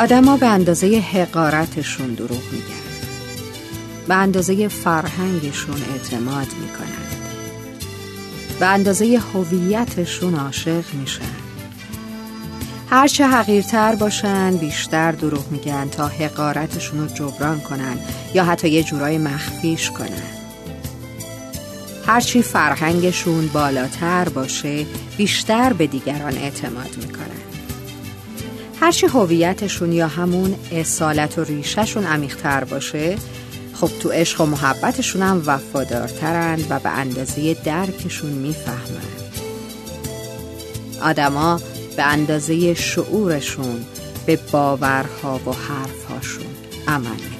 آدما به اندازه حقارتشون دروغ میگن. به اندازه فرهنگشون اعتماد می‌کنن. به اندازه هویتشون عاشق میشن. هرچه حقیرتر باشن بیشتر دروغ میگن تا حقارتشون رو جبران کنن یا حتی یه جورای مخفیش کنن. هرچی فرهنگشون بالاتر باشه بیشتر به دیگران اعتماد می‌کنن. هرچی هویتشون یا همون اصالت و ریشهشون عمیقتر باشه خب تو عشق و محبتشون هم وفادارترند و به اندازه درکشون می‌فهمن. آدما به اندازه شعورشون به باورها و حرفهاشون عمل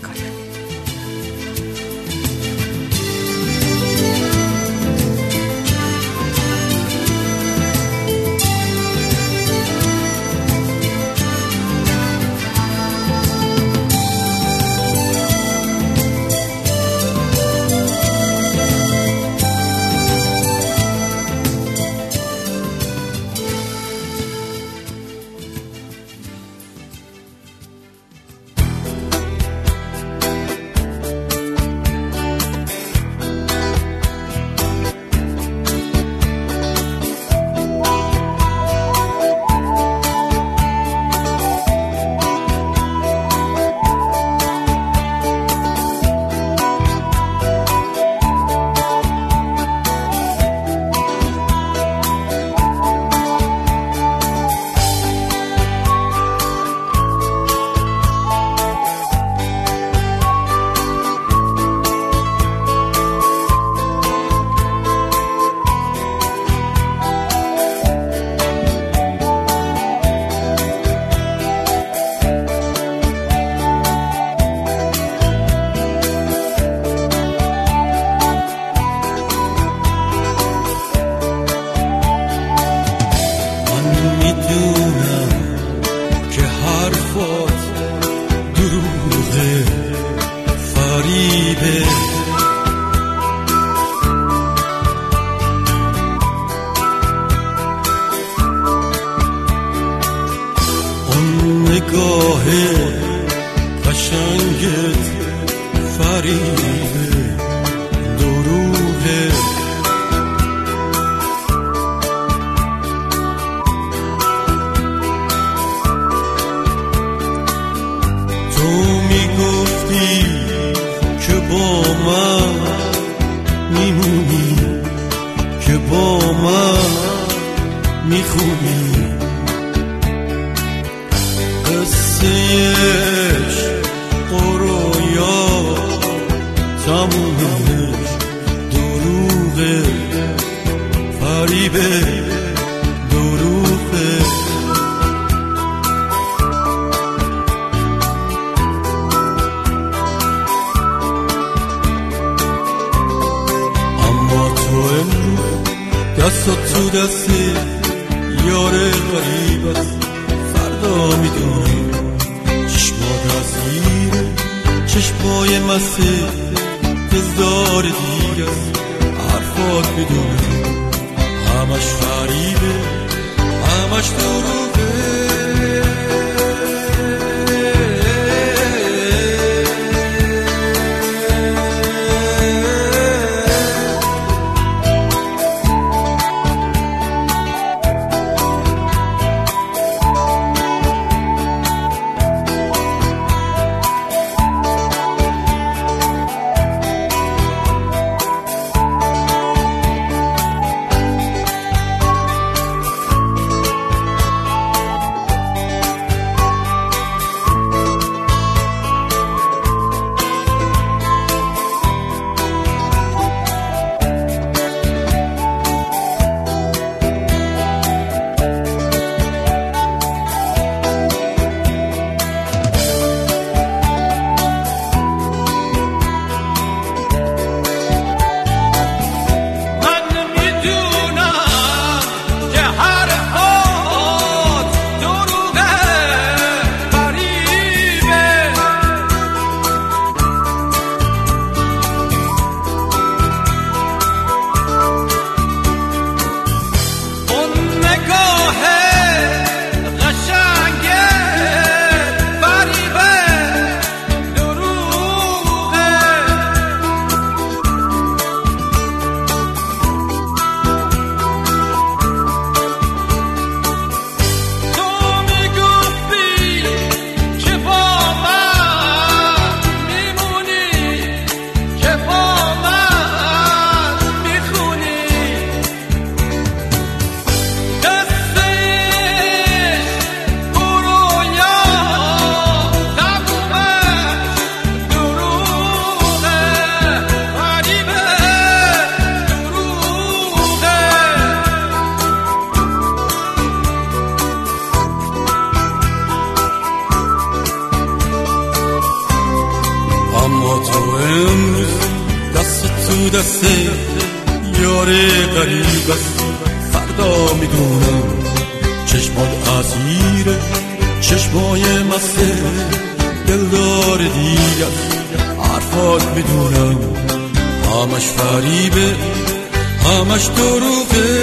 دستی یار غریبت فردا می‌دونی چشمات از گیره چشمای مسته هزار دیگه حرفات می‌دونی همش فریبه همش دروغه. تو امروز دست تو دست یاره غریب است فردا می‌دونم چشمات اسیر چشمای مسته دلدار دیگر حرفات می‌دونم همش فریبه همش دروغه